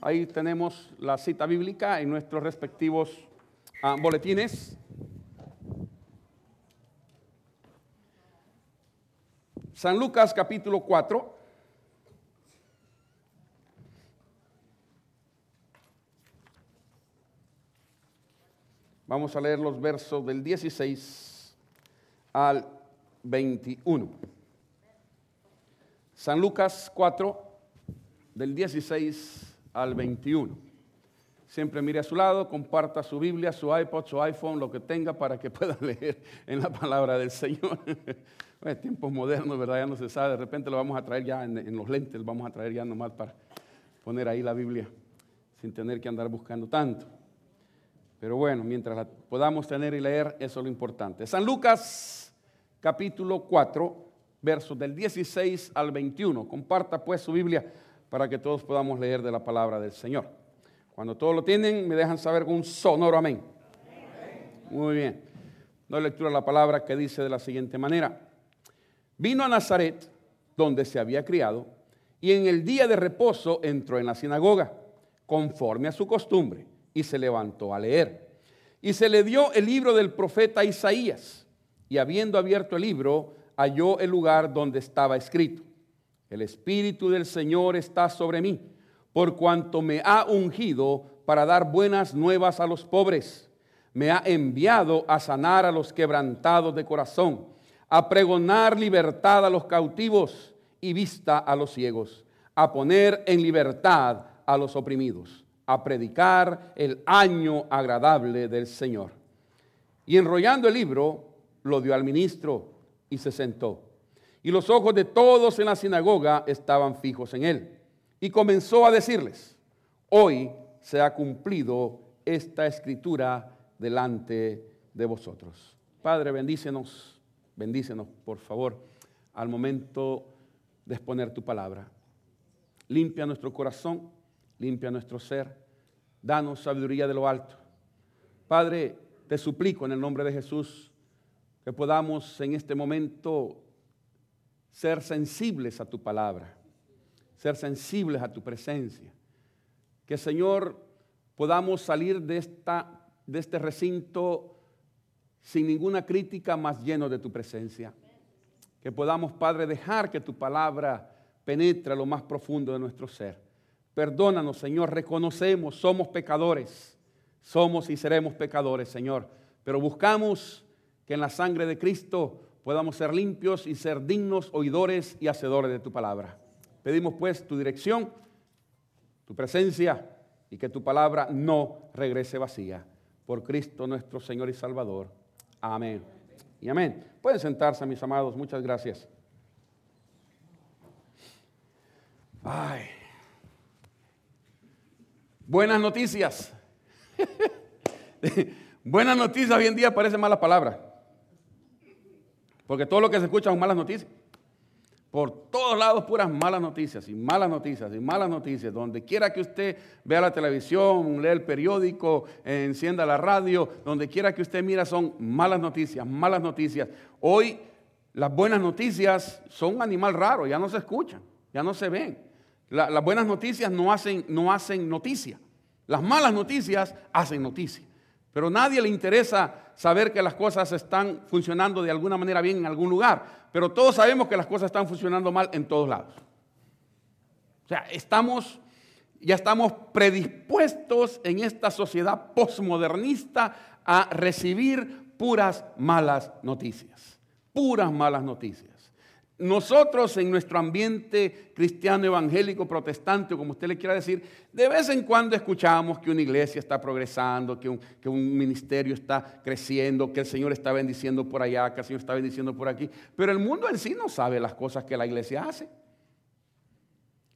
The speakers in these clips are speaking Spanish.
Ahí tenemos la cita bíblica en nuestros respectivos ah, boletines. San Lucas capítulo 4. Vamos a leer los versos del 16 al 21. San Lucas 4, del 16 al 21. Siempre mire a su lado, comparta su Biblia, su iPod, su iPhone, lo que tenga para que pueda leer en la palabra del Señor. En tiempos modernos, ¿verdad? Ya no se sabe, de repente lo vamos a traer ya en, en los lentes, vamos a traer ya nomás para poner ahí la Biblia sin tener que andar buscando tanto. Pero bueno, mientras la podamos tener y leer, eso es lo importante. San Lucas capítulo 4, versos del 16 al 21. Comparta pues su Biblia para que todos podamos leer de la palabra del Señor. Cuando todos lo tienen, me dejan saber un sonoro amén. Muy bien. Doy lectura a la palabra que dice de la siguiente manera. Vino a Nazaret, donde se había criado, y en el día de reposo entró en la sinagoga, conforme a su costumbre, y se levantó a leer. Y se le dio el libro del profeta Isaías, y habiendo abierto el libro, halló el lugar donde estaba escrito el Espíritu del Señor está sobre mí, por cuanto me ha ungido para dar buenas nuevas a los pobres. Me ha enviado a sanar a los quebrantados de corazón, a pregonar libertad a los cautivos y vista a los ciegos, a poner en libertad a los oprimidos, a predicar el año agradable del Señor. Y enrollando el libro, lo dio al ministro y se sentó. Y los ojos de todos en la sinagoga estaban fijos en él. Y comenzó a decirles, hoy se ha cumplido esta escritura delante de vosotros. Padre, bendícenos, bendícenos, por favor, al momento de exponer tu palabra. Limpia nuestro corazón, limpia nuestro ser, danos sabiduría de lo alto. Padre, te suplico en el nombre de Jesús que podamos en este momento ser sensibles a tu palabra, ser sensibles a tu presencia. Que Señor podamos salir de, esta, de este recinto sin ninguna crítica, más lleno de tu presencia. Que podamos, Padre, dejar que tu palabra penetre lo más profundo de nuestro ser. Perdónanos, Señor, reconocemos, somos pecadores, somos y seremos pecadores, Señor, pero buscamos que en la sangre de Cristo podamos ser limpios y ser dignos oidores y hacedores de tu palabra. Pedimos pues tu dirección, tu presencia y que tu palabra no regrese vacía. Por Cristo nuestro Señor y Salvador. Amén. Y amén. Pueden sentarse, mis amados. Muchas gracias. Ay. Buenas noticias. Buenas noticias hoy en día parece mala palabra. Porque todo lo que se escucha son malas noticias. Por todos lados puras malas noticias y malas noticias y malas noticias. Donde quiera que usted vea la televisión, lea el periódico, encienda la radio, donde quiera que usted mira son malas noticias, malas noticias. Hoy las buenas noticias son un animal raro, ya no se escuchan, ya no se ven. las buenas noticias no hacen, no hacen noticia. Las malas noticias hacen noticia. Pero a nadie le interesa saber que las cosas están funcionando de alguna manera bien en algún lugar. Pero todos sabemos que las cosas están funcionando mal en todos lados. O sea, estamos, ya estamos predispuestos en esta sociedad postmodernista a recibir puras malas noticias. Puras malas noticias. Nosotros en nuestro ambiente cristiano, evangélico, protestante, o como usted le quiera decir, de vez en cuando escuchamos que una iglesia está progresando, que un, ministerio está creciendo, que el Señor está bendiciendo por allá, que el Señor está bendiciendo por aquí. Pero el mundo en sí no sabe las cosas que la iglesia hace.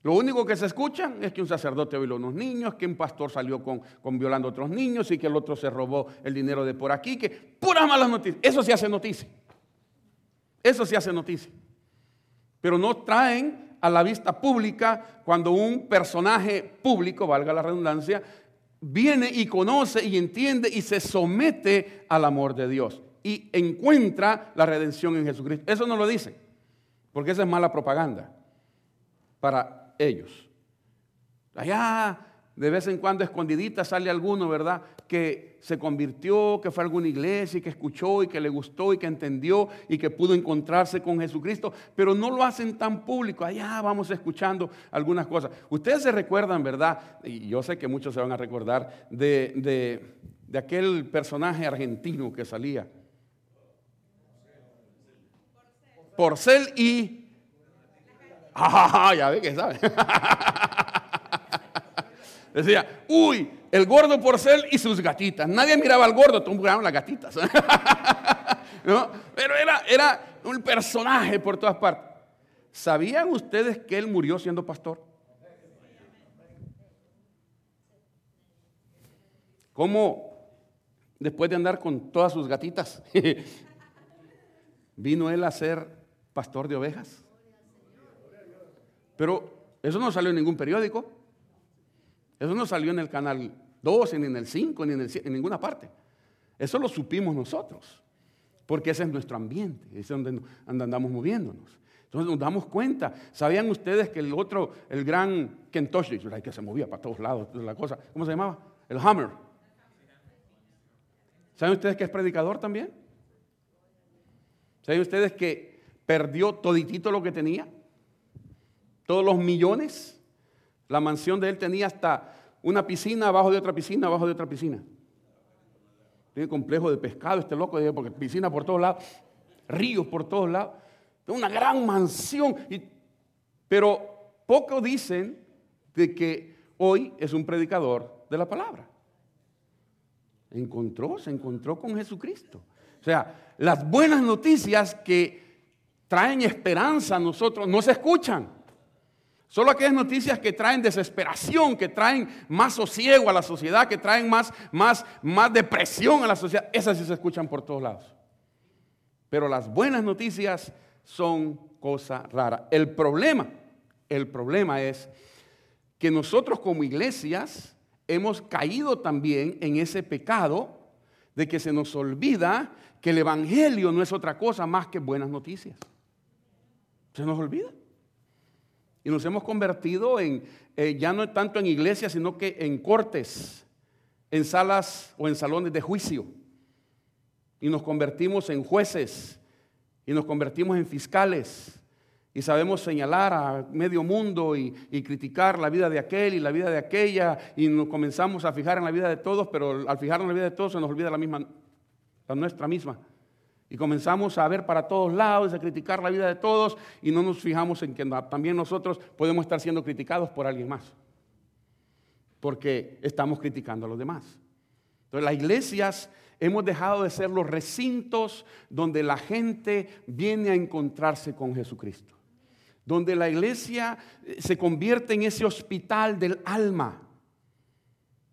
Lo único que se escucha es que un sacerdote violó a unos niños, que un pastor salió con, con, violando a otros niños y que el otro se robó el dinero de por aquí, que puras malas noticias. Eso se hace noticia. Eso se hace noticia pero no traen a la vista pública cuando un personaje público, valga la redundancia, viene y conoce y entiende y se somete al amor de Dios y encuentra la redención en Jesucristo. Eso no lo dicen, porque esa es mala propaganda para ellos. Allá de vez en cuando escondidita sale alguno, ¿verdad? Que se convirtió, que fue a alguna iglesia y que escuchó y que le gustó y que entendió y que pudo encontrarse con Jesucristo, pero no lo hacen tan público. Allá vamos escuchando algunas cosas. Ustedes se recuerdan, ¿verdad? Y yo sé que muchos se van a recordar de, de, aquel personaje argentino que salía. Porcel y... Ah, ya ve que sabe. Decía, uy, el gordo porcel y sus gatitas. Nadie miraba al gordo, todos miraban las gatitas. Pero era, era un personaje por todas partes. ¿Sabían ustedes que él murió siendo pastor? ¿Cómo después de andar con todas sus gatitas, vino él a ser pastor de ovejas? Pero eso no salió en ningún periódico. Eso no salió en el canal 12, ni en el 5, ni en, en ninguna parte. Eso lo supimos nosotros, porque ese es nuestro ambiente, ese es donde andamos moviéndonos. Entonces nos damos cuenta. ¿Sabían ustedes que el otro, el gran Kentoshi, que se movía para todos lados, la cosa, ¿cómo se llamaba? El Hammer. ¿Saben ustedes que es predicador también? ¿Saben ustedes que perdió toditito lo que tenía? Todos los millones la mansión de él tenía hasta una piscina abajo de otra piscina, abajo de otra piscina. Tiene complejo de pescado este loco, porque piscina por todos lados, ríos por todos lados. Una gran mansión. pero poco dicen de que hoy es un predicador de la palabra. Encontró, se encontró con Jesucristo. O sea, las buenas noticias que traen esperanza a nosotros no se escuchan. Solo aquellas noticias que traen desesperación, que traen más sosiego a la sociedad, que traen más, más, más depresión a la sociedad, esas sí se escuchan por todos lados. Pero las buenas noticias son cosa rara. El problema, el problema es que nosotros como iglesias hemos caído también en ese pecado de que se nos olvida que el Evangelio no es otra cosa más que buenas noticias. Se nos olvida. Y nos hemos convertido en, eh, ya no tanto en iglesias, sino que en cortes, en salas o en salones de juicio. Y nos convertimos en jueces y nos convertimos en fiscales. Y sabemos señalar a medio mundo y, y, criticar la vida de aquel y la vida de aquella. Y nos comenzamos a fijar en la vida de todos, pero al fijarnos en la vida de todos se nos olvida la misma, la nuestra misma. Y comenzamos a ver para todos lados, a criticar la vida de todos y no nos fijamos en que también nosotros podemos estar siendo criticados por alguien más. Porque estamos criticando a los demás. Entonces las iglesias hemos dejado de ser los recintos donde la gente viene a encontrarse con Jesucristo. Donde la iglesia eh, se convierte en ese hospital del alma.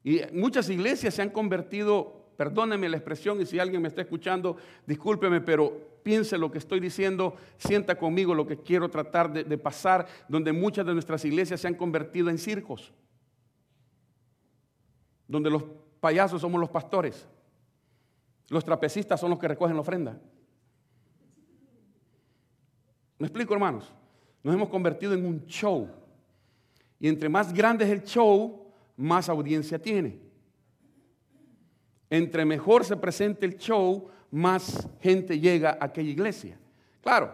Y muchas iglesias se han convertido Perdóneme la expresión y si alguien me está escuchando, discúlpeme, pero piense lo que estoy diciendo, sienta conmigo lo que quiero tratar de, de pasar, donde muchas de nuestras iglesias se han convertido en circos, donde los payasos somos los pastores, los trapecistas son los que recogen la ofrenda. ¿Me explico, hermanos? Nos hemos convertido en un show. Y entre más grande es el show, más audiencia tiene entre mejor se presente el show, más gente llega a aquella iglesia. Claro,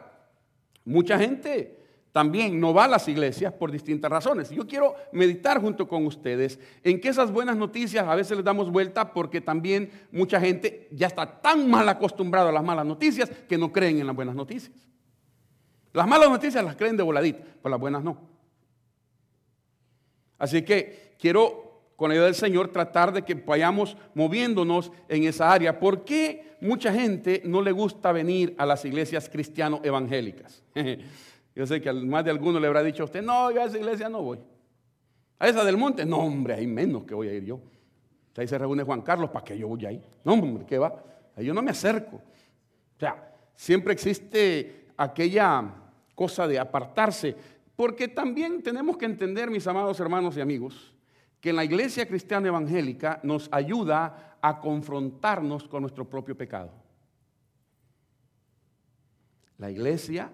mucha gente también no va a las iglesias por distintas razones. Yo quiero meditar junto con ustedes en que esas buenas noticias a veces les damos vuelta porque también mucha gente ya está tan mal acostumbrada a las malas noticias que no creen en las buenas noticias. Las malas noticias las creen de voladita, pero las buenas no. Así que quiero con la ayuda del Señor, tratar de que vayamos moviéndonos en esa área. ¿Por qué mucha gente no le gusta venir a las iglesias cristiano evangélicas? Yo sé que más de alguno le habrá dicho a usted, no, yo a esa iglesia no voy. A esa del monte, no, hombre, hay menos que voy a ir yo. Ahí se reúne Juan Carlos, ¿para qué yo voy ahí? No, hombre, ¿qué va? Ahí yo no me acerco. O sea, siempre existe aquella cosa de apartarse, porque también tenemos que entender, mis amados hermanos y amigos, que en la iglesia cristiana evangélica nos ayuda a confrontarnos con nuestro propio pecado. La iglesia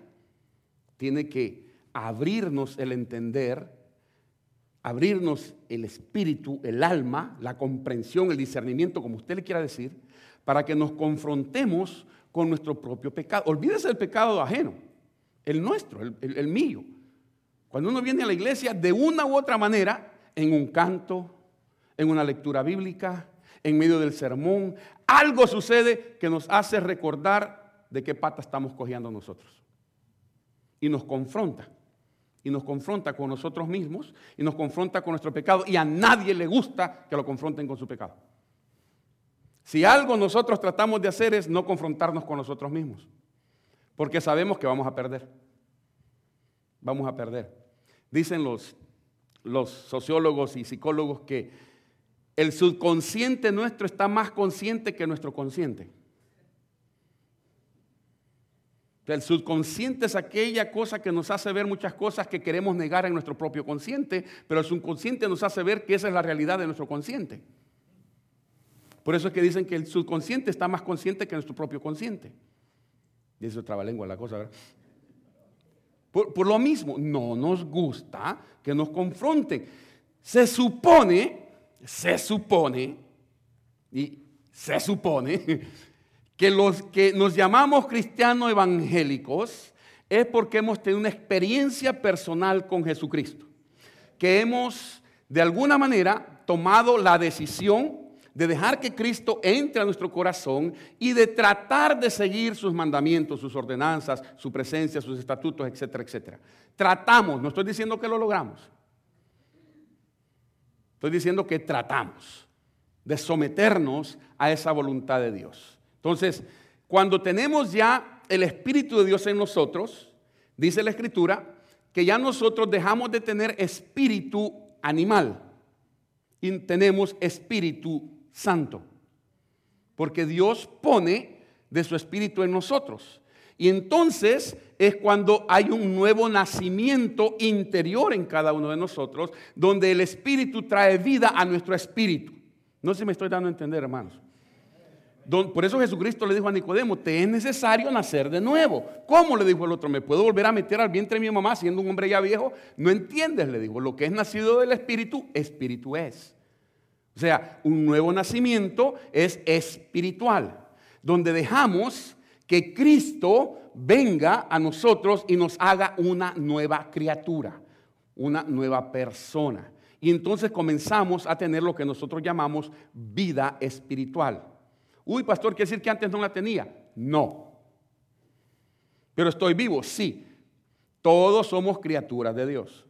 tiene que abrirnos el entender abrirnos el espíritu, el alma, la comprensión, el discernimiento, como usted le quiera decir, para que nos confrontemos con nuestro propio pecado. Olvídese del pecado ajeno, el nuestro, el, el mío. Cuando uno viene a la iglesia, de una u otra manera, en un canto, en una lectura bíblica, en medio del sermón, algo sucede que nos hace recordar de qué pata estamos cogiendo nosotros. Y nos confronta. Y nos confronta con nosotros mismos y nos confronta con nuestro pecado. Y a nadie le gusta que lo confronten con su pecado. Si algo nosotros tratamos de hacer es no confrontarnos con nosotros mismos. Porque sabemos que vamos a perder. Vamos a perder. Dicen los, los sociólogos y psicólogos que el subconsciente nuestro está más consciente que nuestro consciente. El subconsciente es aquella cosa que nos hace ver muchas cosas que queremos negar en nuestro propio consciente, pero el subconsciente nos hace ver que esa es la realidad de nuestro consciente. Por eso es que dicen que el subconsciente está más consciente que nuestro propio consciente. Y eso es lengua la cosa, ¿verdad? Por, lo mismo, no nos gusta que nos confronten. Se supone se supone, y se supone, que los que nos llamamos cristianos evangélicos es porque hemos tenido una experiencia personal con Jesucristo, que hemos de alguna manera tomado la decisión de dejar que Cristo entre a nuestro corazón y de tratar de seguir sus mandamientos, sus ordenanzas, su presencia, sus estatutos, etcétera, etcétera. Tratamos, no estoy diciendo que lo logramos, Estoy diciendo que tratamos de someternos a esa voluntad de Dios. Entonces, cuando tenemos ya el Espíritu de Dios en nosotros, dice la Escritura, que ya nosotros dejamos de tener espíritu animal y tenemos espíritu santo. Porque Dios pone de su espíritu en nosotros. Y entonces es cuando hay un nuevo nacimiento interior en cada uno de nosotros, donde el Espíritu trae vida a nuestro espíritu. No sé si me estoy dando a entender, hermanos. Por eso Jesucristo le dijo a Nicodemo, te es necesario nacer de nuevo. ¿Cómo? Le dijo el otro, ¿me puedo volver a meter al vientre de mi mamá siendo un hombre ya viejo? No entiendes, le dijo, lo que es nacido del Espíritu, Espíritu es. O sea, un nuevo nacimiento es espiritual, donde dejamos que Cristo venga a nosotros y nos haga una nueva criatura, una nueva persona. Y entonces comenzamos a tener lo que nosotros llamamos vida espiritual. Uy, pastor, ¿quiere decir que antes no la tenía? No. Pero estoy vivo, sí. Todos somos criaturas de Dios.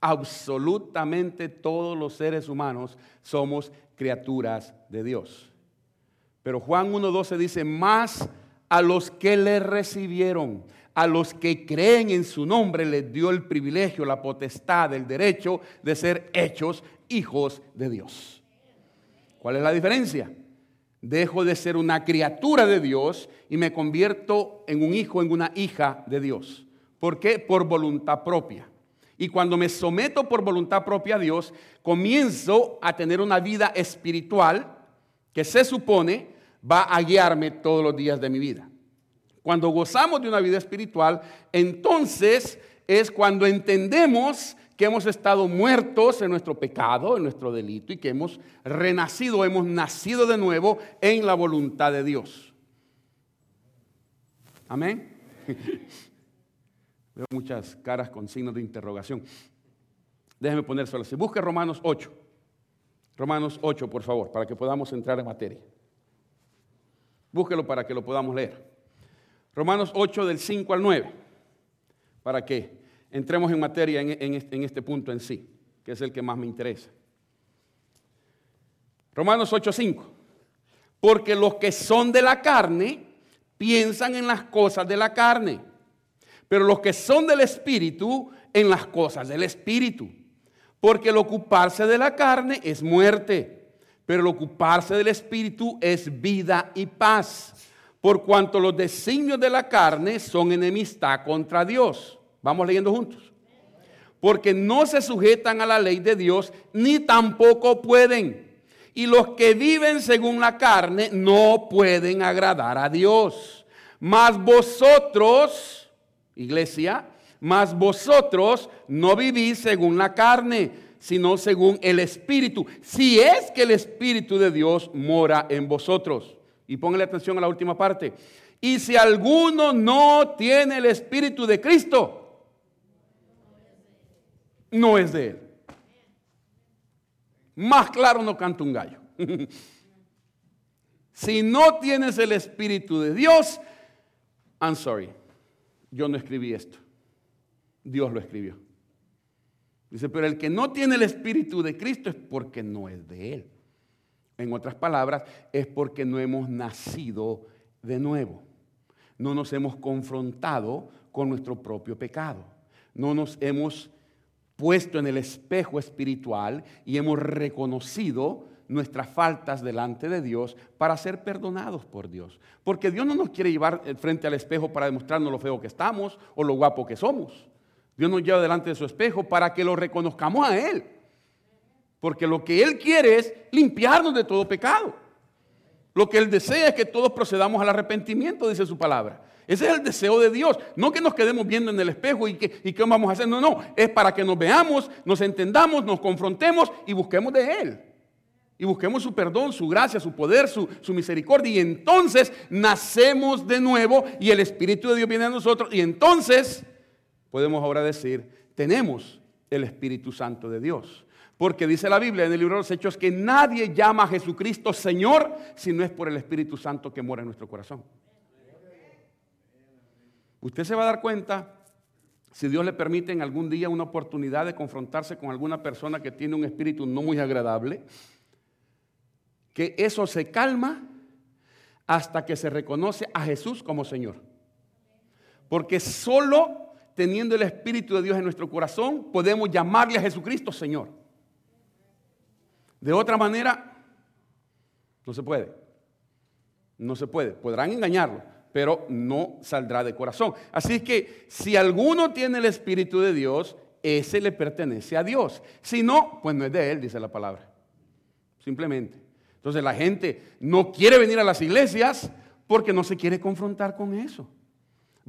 Absolutamente todos los seres humanos somos criaturas de Dios. Pero Juan 1.12 dice, más a los que le recibieron, a los que creen en su nombre, les dio el privilegio, la potestad, el derecho de ser hechos hijos de Dios. ¿Cuál es la diferencia? Dejo de ser una criatura de Dios y me convierto en un hijo, en una hija de Dios. ¿Por qué? Por voluntad propia. Y cuando me someto por voluntad propia a Dios, comienzo a tener una vida espiritual que se supone va a guiarme todos los días de mi vida. Cuando gozamos de una vida espiritual, entonces es cuando entendemos que hemos estado muertos en nuestro pecado, en nuestro delito, y que hemos renacido, hemos nacido de nuevo en la voluntad de Dios. Amén. Veo muchas caras con signos de interrogación. Déjeme ponérselo así. Busque Romanos 8. Romanos 8, por favor, para que podamos entrar en materia. Búsquelo para que lo podamos leer. Romanos 8 del 5 al 9, para que entremos en materia en, este punto en sí, que es el que más me interesa. Romanos 8, 5. Porque los que son de la carne piensan en las cosas de la carne, pero los que son del Espíritu en las cosas del Espíritu. Porque el ocuparse de la carne es muerte pero el ocuparse del Espíritu es vida y paz, por cuanto los designios de la carne son enemistad contra Dios. Vamos leyendo juntos. Porque no se sujetan a la ley de Dios, ni tampoco pueden. Y los que viven según la carne no pueden agradar a Dios. Mas vosotros, iglesia, Mas vosotros no vivís según la carne, sino según el Espíritu. Si es que el Espíritu de Dios mora en vosotros. Y póngale atención a la última parte. Y si alguno no tiene el Espíritu de Cristo, no es de él. Más claro no canta un gallo. si no tienes el Espíritu de Dios, I'm sorry, yo no escribí esto. Dios lo escribió. Dice, pero el que no tiene el Espíritu de Cristo es porque no es de Él. En otras palabras, es porque no hemos nacido de nuevo. No nos hemos confrontado con nuestro propio pecado. No nos hemos puesto en el espejo espiritual y hemos reconocido nuestras faltas delante de Dios para ser perdonados por Dios. Porque Dios no nos quiere llevar frente al espejo para demostrarnos lo feo que estamos o lo guapo que somos. Dios nos lleva delante de su espejo para que lo reconozcamos a Él. Porque lo que Él quiere es limpiarnos de todo pecado. Lo que Él desea es que todos procedamos al arrepentimiento, dice su palabra. Ese es el deseo de Dios. No que nos quedemos viendo en el espejo y que, y qué vamos a hacer. No, no. Es para que nos veamos, nos entendamos, nos confrontemos y busquemos de Él. Y busquemos su perdón, su gracia, su poder, su, su misericordia. Y entonces nacemos de nuevo y el Espíritu de Dios viene a nosotros. Y entonces podemos ahora decir, tenemos el Espíritu Santo de Dios. Porque dice la Biblia en el libro de los Hechos que nadie llama a Jesucristo Señor si no es por el Espíritu Santo que mora en nuestro corazón. Usted se va a dar cuenta, si Dios le permite en algún día una oportunidad de confrontarse con alguna persona que tiene un espíritu no muy agradable, que eso se calma hasta que se reconoce a Jesús como Señor. Porque solo teniendo el Espíritu de Dios en nuestro corazón, podemos llamarle a Jesucristo Señor. De otra manera, no se puede. No se puede. Podrán engañarlo, pero no saldrá de corazón. Así que si alguno tiene el Espíritu de Dios, ese le pertenece a Dios. Si no, pues no es de Él, dice la palabra. Simplemente. Entonces la gente no quiere venir a las iglesias porque no se quiere confrontar con eso.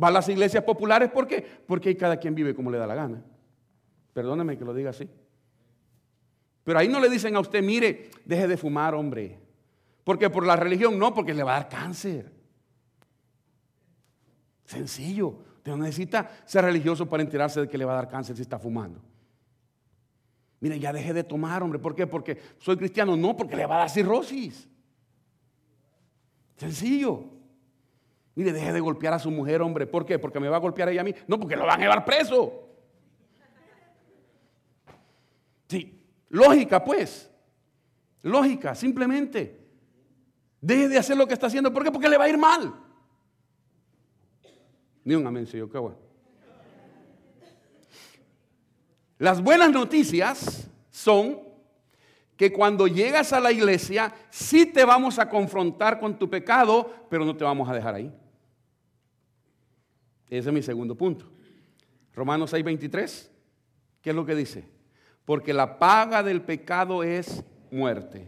Va a las iglesias populares, ¿por qué? Porque cada quien vive como le da la gana. Perdóneme que lo diga así. Pero ahí no le dicen a usted, mire, deje de fumar, hombre. Porque por la religión no, porque le va a dar cáncer. Sencillo. Usted no necesita ser religioso para enterarse de que le va a dar cáncer si está fumando. Mire, ya deje de tomar, hombre. ¿Por qué? Porque soy cristiano. No, porque le va a dar cirrosis. Sencillo. Mire, deje de golpear a su mujer, hombre. ¿Por qué? Porque me va a golpear ella a mí. No, porque lo van a llevar preso. Sí, lógica pues. Lógica, simplemente. Deje de hacer lo que está haciendo. ¿Por qué? Porque le va a ir mal. Ni un amén, señor. Qué bueno. Las buenas noticias son que cuando llegas a la iglesia sí te vamos a confrontar con tu pecado, pero no te vamos a dejar ahí. Ese es mi segundo punto. Romanos 6:23, ¿qué es lo que dice? Porque la paga del pecado es muerte.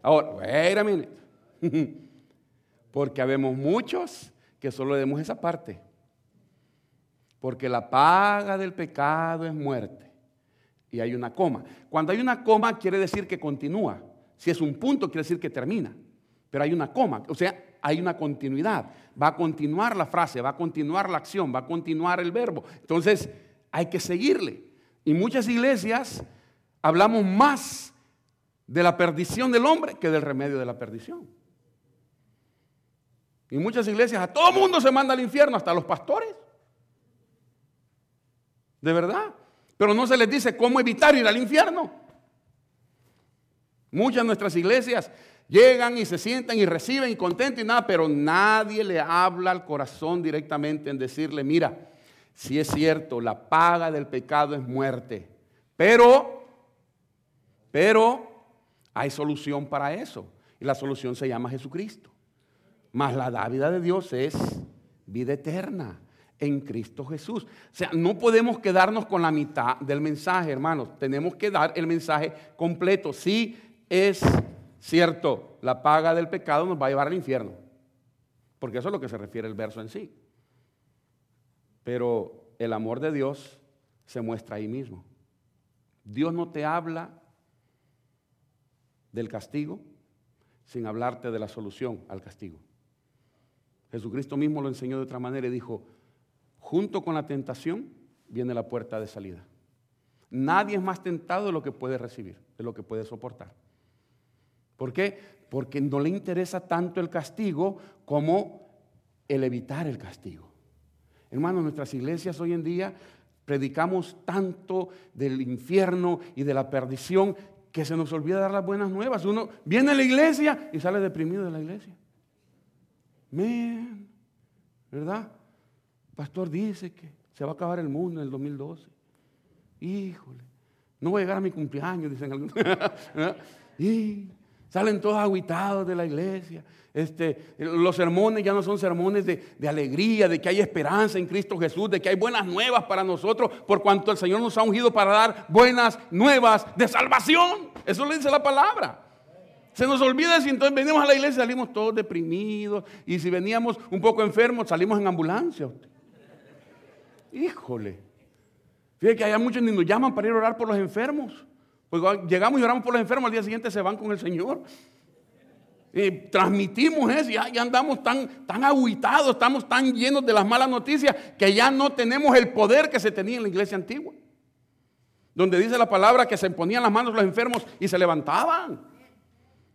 Ahora, wait a minute. Porque habemos muchos que solo demos esa parte. Porque la paga del pecado es muerte. Y hay una coma. Cuando hay una coma quiere decir que continúa. Si es un punto quiere decir que termina. Pero hay una coma. O sea, hay una continuidad. Va a continuar la frase, va a continuar la acción, va a continuar el verbo. Entonces, hay que seguirle. Y muchas iglesias hablamos más de la perdición del hombre que del remedio de la perdición. Y muchas iglesias a todo mundo se manda al infierno, hasta los pastores. De verdad. Pero no se les dice cómo evitar ir al infierno. Muchas de nuestras iglesias Llegan y se sientan y reciben y contentos y nada, pero nadie le habla al corazón directamente en decirle, mira, si es cierto, la paga del pecado es muerte, pero, pero hay solución para eso. Y la solución se llama Jesucristo. Mas la dávida de Dios es vida eterna en Cristo Jesús. O sea, no podemos quedarnos con la mitad del mensaje, hermanos. Tenemos que dar el mensaje completo. Sí es Cierto, la paga del pecado nos va a llevar al infierno, porque eso es lo que se refiere el verso en sí. Pero el amor de Dios se muestra ahí mismo. Dios no te habla del castigo sin hablarte de la solución al castigo. Jesucristo mismo lo enseñó de otra manera y dijo, junto con la tentación viene la puerta de salida. Nadie es más tentado de lo que puede recibir, de lo que puede soportar. ¿Por qué? Porque no le interesa tanto el castigo como el evitar el castigo. Hermanos, nuestras iglesias hoy en día predicamos tanto del infierno y de la perdición que se nos olvida dar las buenas nuevas. Uno viene a la iglesia y sale deprimido de la iglesia. ¿verdad? Pastor dice que se va a acabar el mundo en el 2012. Híjole, no voy a llegar a mi cumpleaños, dicen algunos. y salen todos aguitados de la iglesia. Este, los sermones ya no son sermones de, de, alegría, de que hay esperanza en Cristo Jesús, de que hay buenas nuevas para nosotros, por cuanto el Señor nos ha ungido para dar buenas nuevas de salvación. Eso le dice la palabra. Se nos olvida eso, entonces venimos a la iglesia y salimos todos deprimidos. Y si veníamos un poco enfermos, salimos en ambulancia. Híjole. Fíjate que hay muchos ni nos llaman para ir a orar por los enfermos. Pues llegamos y oramos por los enfermos, al día siguiente se van con el Señor. Y transmitimos eso, ya, andamos tan, tan aguitados, estamos tan llenos de las malas noticias que ya no tenemos el poder que se tenía en la iglesia antigua. Donde dice la palabra que se ponían las manos los enfermos y se levantaban.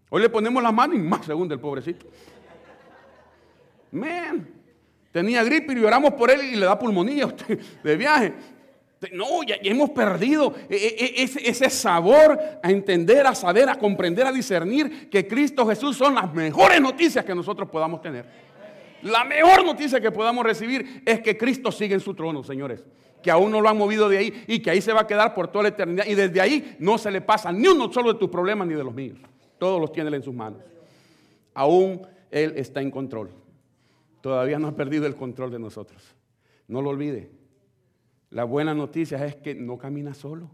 Hoy le ponemos las manos y más según del pobrecito. Man, tenía gripe y lloramos por él y le da pulmonía usted de viaje. No, ya, hemos perdido e, e, e, ese, sabor a entender, a saber, a comprender, a discernir que Cristo Jesús son las mejores noticias que nosotros podamos tener. La mejor noticia que podamos recibir es que Cristo sigue en su trono, señores. Que aún no lo han movido de ahí y que ahí se va a quedar por toda la eternidad. Y desde ahí no se le pasa ni uno solo de tus problemas ni de los míos. Todos los tiene Él en sus manos. Aún Él está en control. Todavía no ha perdido el control de nosotros. No lo olvide. La buena noticia es que no camina solo.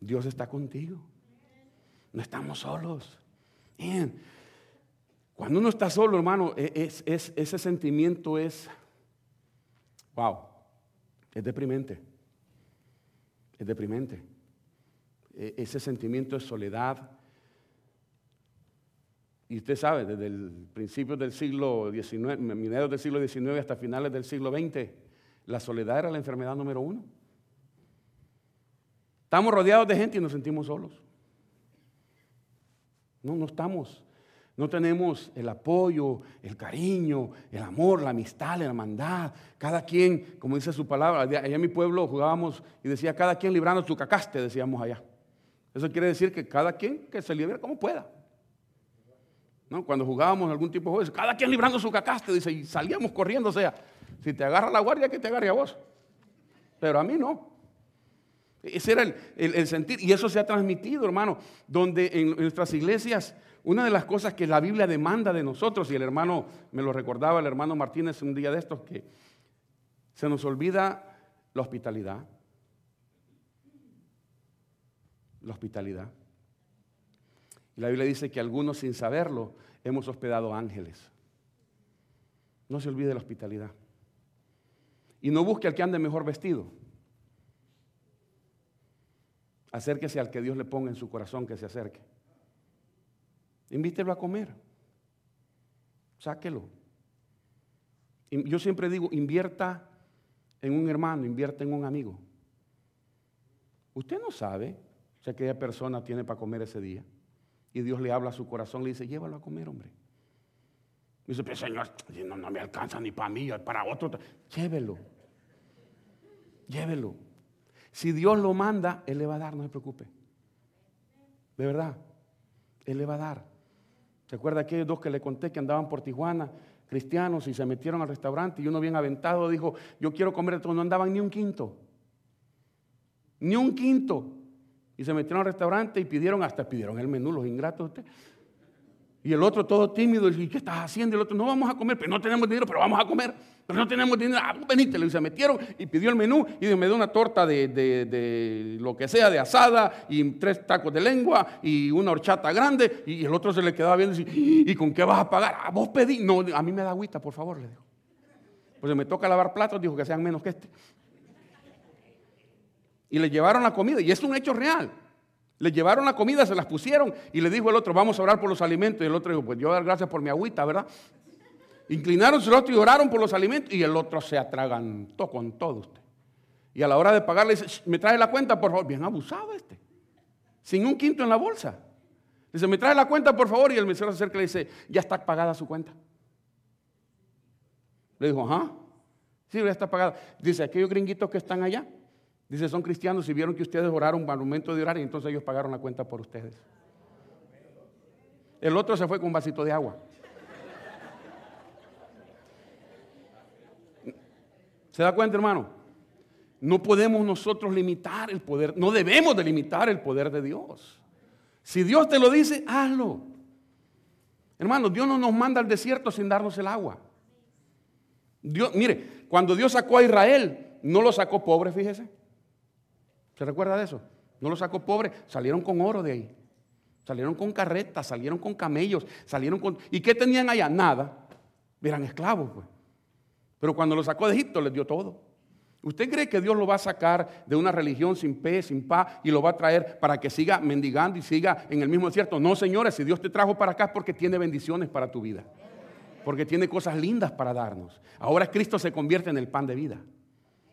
Dios está contigo. No estamos solos. Bien. Cuando uno está solo, hermano, e, es, ese sentimiento es, wow, es deprimente. Es deprimente. E, ese sentimiento de soledad. Y usted sabe, desde el principio del siglo XIX, mediados del siglo XIX hasta finales del siglo XX, la soledad era la enfermedad número uno. Estamos rodeados de gente y nos sentimos solos. No, no estamos. No tenemos el apoyo, el cariño, el amor, la amistad, la hermandad. Cada quien, como dice su palabra, allá en mi pueblo jugábamos y decía, cada quien librando su cacaste, decíamos allá. Eso quiere decir que cada quien que se libre como pueda. ¿No? Cuando jugábamos algún tipo de juego, cada quien librando su cacaste, dice, y salíamos corriendo, o sea, si te agarra la guardia, que te agarre a vos. Pero a mí no. Ese era el, sentir. Y eso se ha transmitido, hermano, donde en nuestras iglesias, una de las cosas que la Biblia demanda de nosotros, y el hermano me lo recordaba, el hermano Martínez un día de estos, que se nos olvida la hospitalidad. La hospitalidad. Y la Biblia dice que algunos sin saberlo hemos hospedado ángeles. No se olvide la hospitalidad. Y no busque al que ande mejor vestido. Acérquese al que Dios le ponga en su corazón que se acerque. Invítelo a comer. Sáquelo. Yo siempre digo, invierta en un hermano, invierta en un amigo. Usted no sabe si aquella persona tiene para comer ese día. Y Dios le habla a su corazón, le dice, llévalo a comer, hombre. Dice, pero Señor, no, no me alcanza ni para mí, para otro. Llévelo. Llévelo. Si Dios lo manda, Él le va a dar, no se preocupe. De verdad, Él le va a dar. ¿Se acuerda aquellos dos que le conté que andaban por Tijuana, cristianos, y se metieron al restaurante y uno bien aventado dijo, yo quiero comer no andaban ni un quinto. Ni un quinto. Y se metieron al restaurante y pidieron, hasta pidieron el menú, los ingratos. Usted. Y el otro todo tímido, y ¿qué estás haciendo? Y el otro, no vamos a comer, pero no tenemos dinero, pero vamos a comer. Pero no tenemos dinero, ah, y se metieron y pidió el menú y me dio una torta de, de, lo que sea, de asada, y tres tacos de lengua y una horchata grande. Y el otro se le quedaba viendo y dice, ¿y con qué vas a pagar? ¿A ah, vos pedí? No, a mí me da agüita, por favor, le dijo. Pues me toca lavar platos, dijo que sean menos que este. Y le llevaron la comida, y es un hecho real. Le llevaron la comida, se las pusieron y le dijo el otro, vamos a orar por los alimentos. Y el otro dijo, pues yo dar gracias por mi agüita, ¿verdad? Inclinaron el otro y oraron por los alimentos y el otro se atragantó con todo usted. Y a la hora de pagarle dice, me trae la cuenta, por favor. Bien abusado este. Sin un quinto en la bolsa. Dice, me trae la cuenta, por favor. Y el mesero se acerca y le dice, ya está pagada su cuenta. Le dijo, ajá. Sí, ya está pagada. Dice, aquellos gringuitos que están allá, dice, son cristianos y vieron que ustedes oraron al momento de orar y entonces ellos pagaron la cuenta por ustedes. El otro se fue con un vasito de agua. ¿Se da cuenta, hermano? No podemos nosotros limitar el poder, no debemos de limitar el poder de Dios. Si Dios te lo dice, hazlo. Hermano, Dios no nos manda al desierto sin darnos el agua. Dios, mire, cuando Dios sacó a Israel, no lo sacó pobre, fíjese. ¿Se recuerda de eso? No lo sacó pobre, salieron con oro de ahí. Salieron con carretas, salieron con camellos, salieron con... ¿Y qué tenían allá? Nada. Eran esclavos, pues. Pero cuando lo sacó de Egipto les dio todo. ¿Usted cree que Dios lo va a sacar de una religión sin pe, sin paz y lo va a traer para que siga mendigando y siga en el mismo desierto? No, señores, si Dios te trajo para acá es porque tiene bendiciones para tu vida. Porque tiene cosas lindas para darnos. Ahora Cristo se convierte en el pan de vida.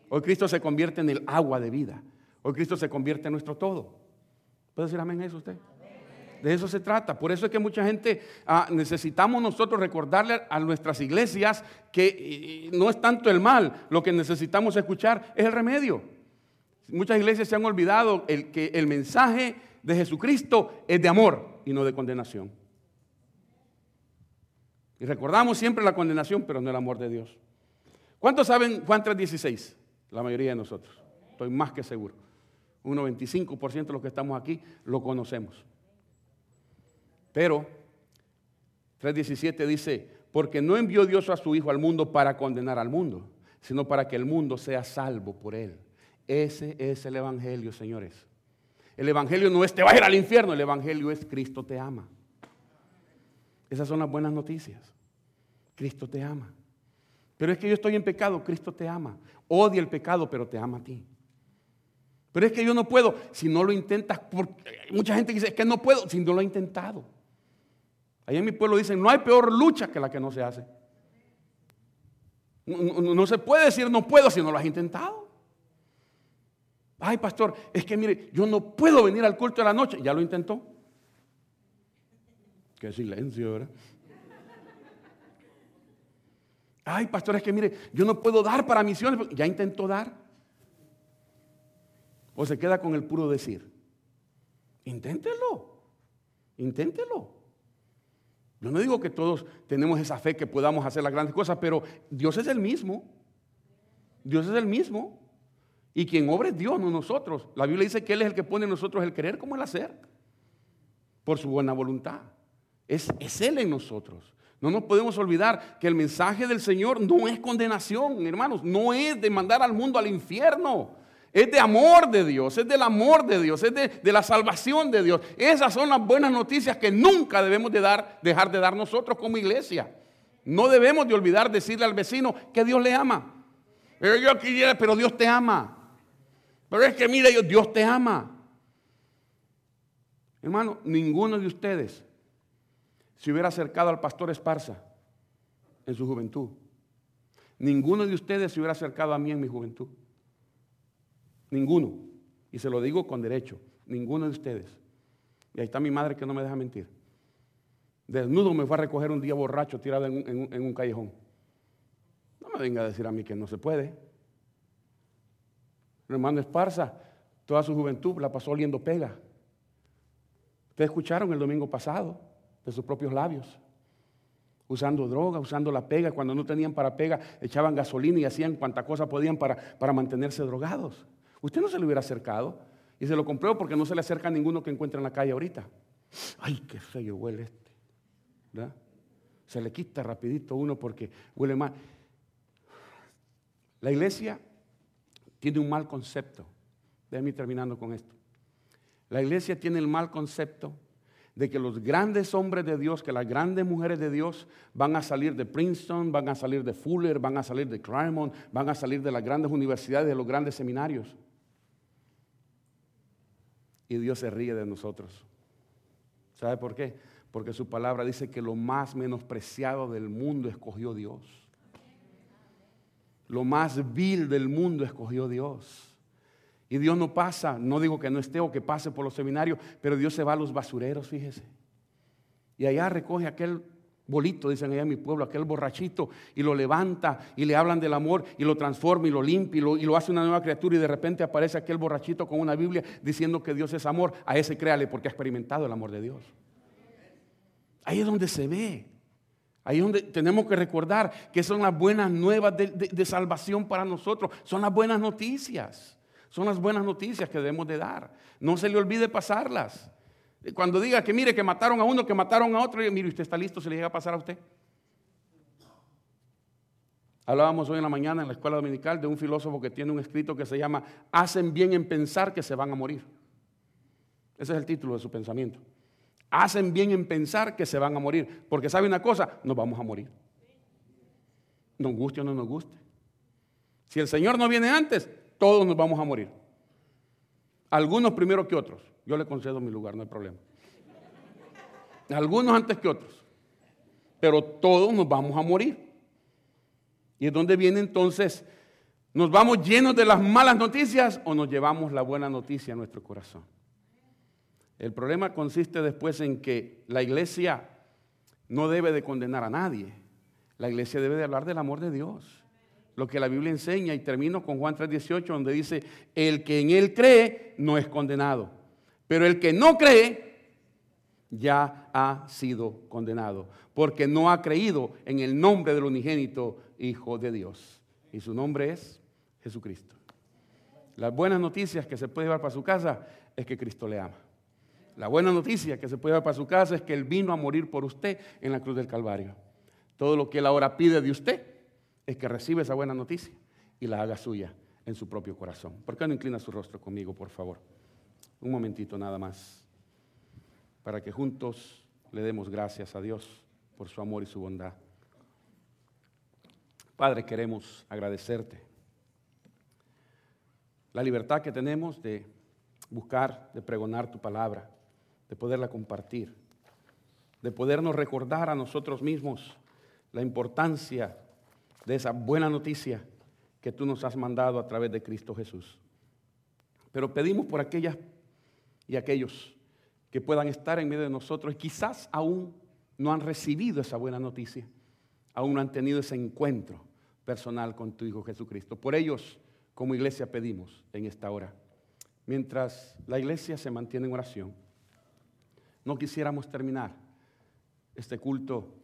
Hoy Cristo se convierte en el agua de vida. Hoy Cristo se convierte en nuestro todo. ¿Puede decir amén a eso usted? De eso se trata. Por eso es que mucha gente ah, necesitamos nosotros recordarle a nuestras iglesias que no es tanto el mal, lo que necesitamos escuchar es el remedio. Muchas iglesias se han olvidado el, que el mensaje de Jesucristo es de amor y no de condenación. Y recordamos siempre la condenación, pero no el amor de Dios. ¿Cuántos saben Juan 3:16? La mayoría de nosotros. Estoy más que seguro. Un 95% de los que estamos aquí lo conocemos. Pero 3.17 dice, porque no envió Dios a su Hijo al mundo para condenar al mundo, sino para que el mundo sea salvo por él. Ese es el Evangelio, señores. El Evangelio no es te va a ir al infierno, el Evangelio es Cristo te ama. Esas son las buenas noticias. Cristo te ama. Pero es que yo estoy en pecado, Cristo te ama. Odia el pecado, pero te ama a ti. Pero es que yo no puedo si no lo intentas. mucha gente dice, es que no puedo si no lo he intentado. Allá en mi pueblo dicen, no hay peor lucha que la que no se hace. No, se puede decir no puedo si no lo has intentado. Ay, pastor, es que mire, yo no puedo venir al culto de la noche. Ya lo intentó. Qué silencio, ¿verdad? Ay, pastor, es que mire, yo no puedo dar para misiones. Ya intentó dar. O se queda con el puro decir. Inténtelo. Inténtelo. Yo no digo que todos tenemos esa fe que podamos hacer las grandes cosas, pero Dios es el mismo. Dios es el mismo. Y quien obra es Dios, no nosotros. La Biblia dice que Él es el que pone en nosotros el querer como el hacer. Por su buena voluntad. Es, es Él en nosotros. No nos podemos olvidar que el mensaje del Señor no es condenación, hermanos. No es de mandar al mundo al infierno es de amor de Dios, es del amor de Dios, es de, la salvación de Dios. Esas son las buenas noticias que nunca debemos de dar, dejar de dar nosotros como iglesia. No debemos de olvidar decirle al vecino que Dios le ama. Pero yo quisiera, pero Dios te ama. Pero es que mire, Dios te ama. Hermano, ninguno de ustedes se hubiera acercado al pastor Esparza en su juventud. Ninguno de ustedes se hubiera acercado a mí en mi juventud. Ninguno. Y se lo digo con derecho. Ninguno de ustedes. Y ahí está mi madre que no me deja mentir. Desnudo me fue a recoger un día borracho tirado en, un callejón. No me venga a decir a mí que no se puede. Mi hermano Esparza, toda su juventud la pasó oliendo pega. Ustedes escucharon el domingo pasado de sus propios labios. Usando droga, usando la pega. Cuando no tenían para pega, echaban gasolina y hacían cuanta cosa podían para, para mantenerse drogados. Usted no se le hubiera acercado. Y se lo compró porque no se le acerca a ninguno que encuentre en la calle ahorita. Ay, qué feo huele este. Se le quita rapidito uno porque huele mal. La iglesia tiene un mal concepto. Déjenme terminando con esto. La iglesia tiene el mal concepto de que los grandes hombres de Dios, que las grandes mujeres de Dios van a salir de Princeton, van a salir de Fuller, van a salir de Claremont, van a salir de las grandes universidades, de los grandes seminarios. Y Dios se ríe de nosotros. ¿Sabe por qué? Porque su palabra dice que lo más menospreciado del mundo escogió Dios. Lo más vil del mundo escogió Dios. Y Dios no pasa, no digo que no esté o que pase por los seminarios, pero Dios se va a los basureros, fíjese. Y allá recoge aquel bolito, dicen allá en mi pueblo, aquel borrachito, y lo levanta y le hablan del amor y lo transforma y lo limpia y lo, hace una nueva criatura y de repente aparece aquel borrachito con una Biblia diciendo que Dios es amor. A ese créale porque ha experimentado el amor de Dios. Ahí es donde se ve. Ahí es donde tenemos que recordar que son las buenas nuevas de, de, de salvación para nosotros. Son las buenas noticias. Son las buenas noticias que debemos de dar. No se le olvide pasarlas. Cuando diga que mire que mataron a uno, que mataron a otro, y mire, usted está listo, se le llega a pasar a usted. Hablábamos hoy en la mañana en la escuela dominical de un filósofo que tiene un escrito que se llama Hacen bien en pensar que se van a morir. Ese es el título de su pensamiento. Hacen bien en pensar que se van a morir. Porque sabe una cosa, nos vamos a morir. Nos guste o no nos guste. Si el Señor no viene antes, todos nos vamos a morir. Algunos primero que otros. Yo le concedo mi lugar, no hay problema. Algunos antes que otros. Pero todos nos vamos a morir. Y es donde viene entonces, ¿nos vamos llenos de las malas noticias o nos llevamos la buena noticia a nuestro corazón? El problema consiste después en que la iglesia no debe de condenar a nadie. La iglesia debe de hablar del amor de Dios. Lo que la Biblia enseña, y termino con Juan 3:18, donde dice, el que en él cree no es condenado. Pero el que no cree ya ha sido condenado, porque no ha creído en el nombre del unigénito Hijo de Dios. Y su nombre es Jesucristo. Las buenas noticias que se puede llevar para su casa es que Cristo le ama. La buena noticia que se puede llevar para su casa es que Él vino a morir por usted en la cruz del Calvario. Todo lo que Él ahora pide de usted es que reciba esa buena noticia y la haga suya en su propio corazón. ¿Por qué no inclina su rostro conmigo, por favor? Un momentito nada más, para que juntos le demos gracias a Dios por su amor y su bondad. Padre, queremos agradecerte la libertad que tenemos de buscar, de pregonar tu palabra, de poderla compartir, de podernos recordar a nosotros mismos la importancia de esa buena noticia que tú nos has mandado a través de Cristo Jesús. Pero pedimos por aquellas y aquellos que puedan estar en medio de nosotros y quizás aún no han recibido esa buena noticia, aún no han tenido ese encuentro personal con tu Hijo Jesucristo. Por ellos, como iglesia, pedimos en esta hora. Mientras la iglesia se mantiene en oración, no quisiéramos terminar este culto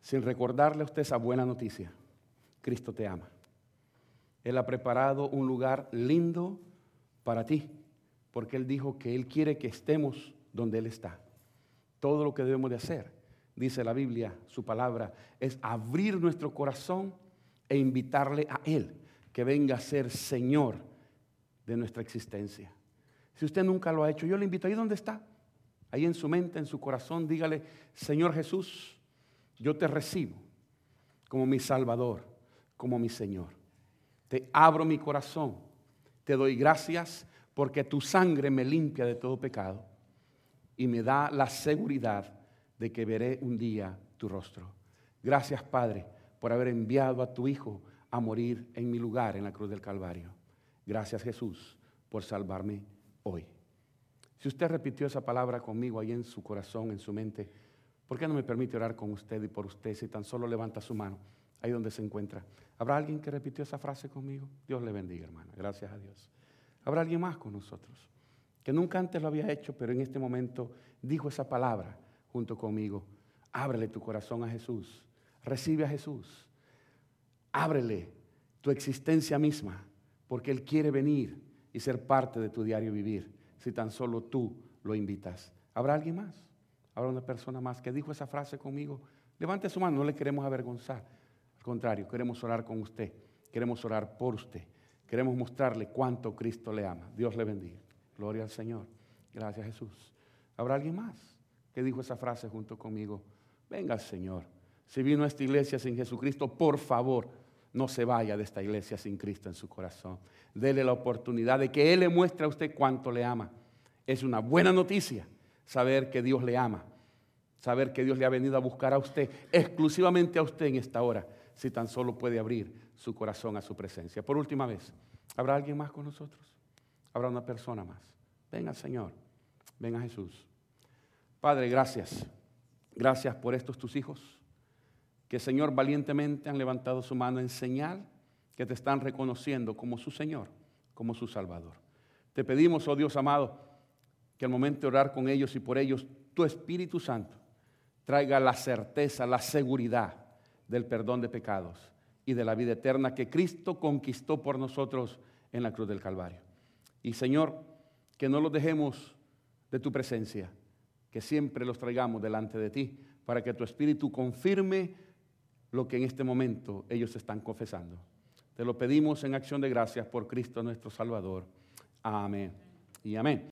sin recordarle a usted esa buena noticia. Cristo te ama. Él ha preparado un lugar lindo para ti porque Él dijo que Él quiere que estemos donde Él está. Todo lo que debemos de hacer, dice la Biblia, su palabra, es abrir nuestro corazón e invitarle a Él que venga a ser Señor de nuestra existencia. Si usted nunca lo ha hecho, yo le invito ahí donde está, ahí en su mente, en su corazón, dígale, Señor Jesús, yo te recibo como mi Salvador, como mi Señor. Te abro mi corazón, te doy gracias porque tu sangre me limpia de todo pecado y me da la seguridad de que veré un día tu rostro. Gracias, Padre, por haber enviado a tu Hijo a morir en mi lugar en la cruz del Calvario. Gracias, Jesús, por salvarme hoy. Si usted repitió esa palabra conmigo ahí en su corazón, en su mente, ¿por qué no me permite orar con usted y por usted si tan solo levanta su mano ahí donde se encuentra? ¿Habrá alguien que repitió esa frase conmigo? Dios le bendiga, hermana. Gracias a Dios. Habrá alguien más con nosotros que nunca antes lo había hecho, pero en este momento dijo esa palabra junto conmigo. Ábrele tu corazón a Jesús. Recibe a Jesús. Ábrele tu existencia misma, porque Él quiere venir y ser parte de tu diario vivir, si tan solo tú lo invitas. ¿Habrá alguien más? ¿Habrá una persona más que dijo esa frase conmigo? Levante su mano, no le queremos avergonzar. Contrario, queremos orar con usted. Queremos orar por usted. Queremos mostrarle cuánto Cristo le ama. Dios le bendiga. Gloria al Señor. Gracias Jesús. ¿Habrá alguien más que dijo esa frase junto conmigo? Venga Señor. Si vino a esta iglesia sin Jesucristo, por favor, no se vaya de esta iglesia sin Cristo en su corazón. Dele la oportunidad de que Él le muestre a usted cuánto le ama Es una buena noticia saber que Dios le ama, saber que Dios le ha venido a buscar a usted, exclusivamente a usted en esta hora, si tan solo puede abrir su corazón a su presencia. Por última vez, ¿habrá alguien más con nosotros? ¿Habrá una persona más? Venga, Señor, venga Jesús. Padre, gracias. Gracias por estos tus hijos, que Señor valientemente han levantado su mano en señal que te están reconociendo como su Señor, como su Salvador. Te pedimos, oh Dios amado, que al momento de orar con ellos y por ellos, tu Espíritu Santo traiga la certeza, la seguridad del perdón de pecados y de la vida eterna que Cristo conquistó por nosotros en la cruz del Calvario. Y Señor, que no los dejemos de tu presencia, que siempre los traigamos delante de ti, para que tu Espíritu confirme lo que en este momento ellos están confesando. Te lo pedimos en acción de gracias por Cristo nuestro Salvador. Amén y amén.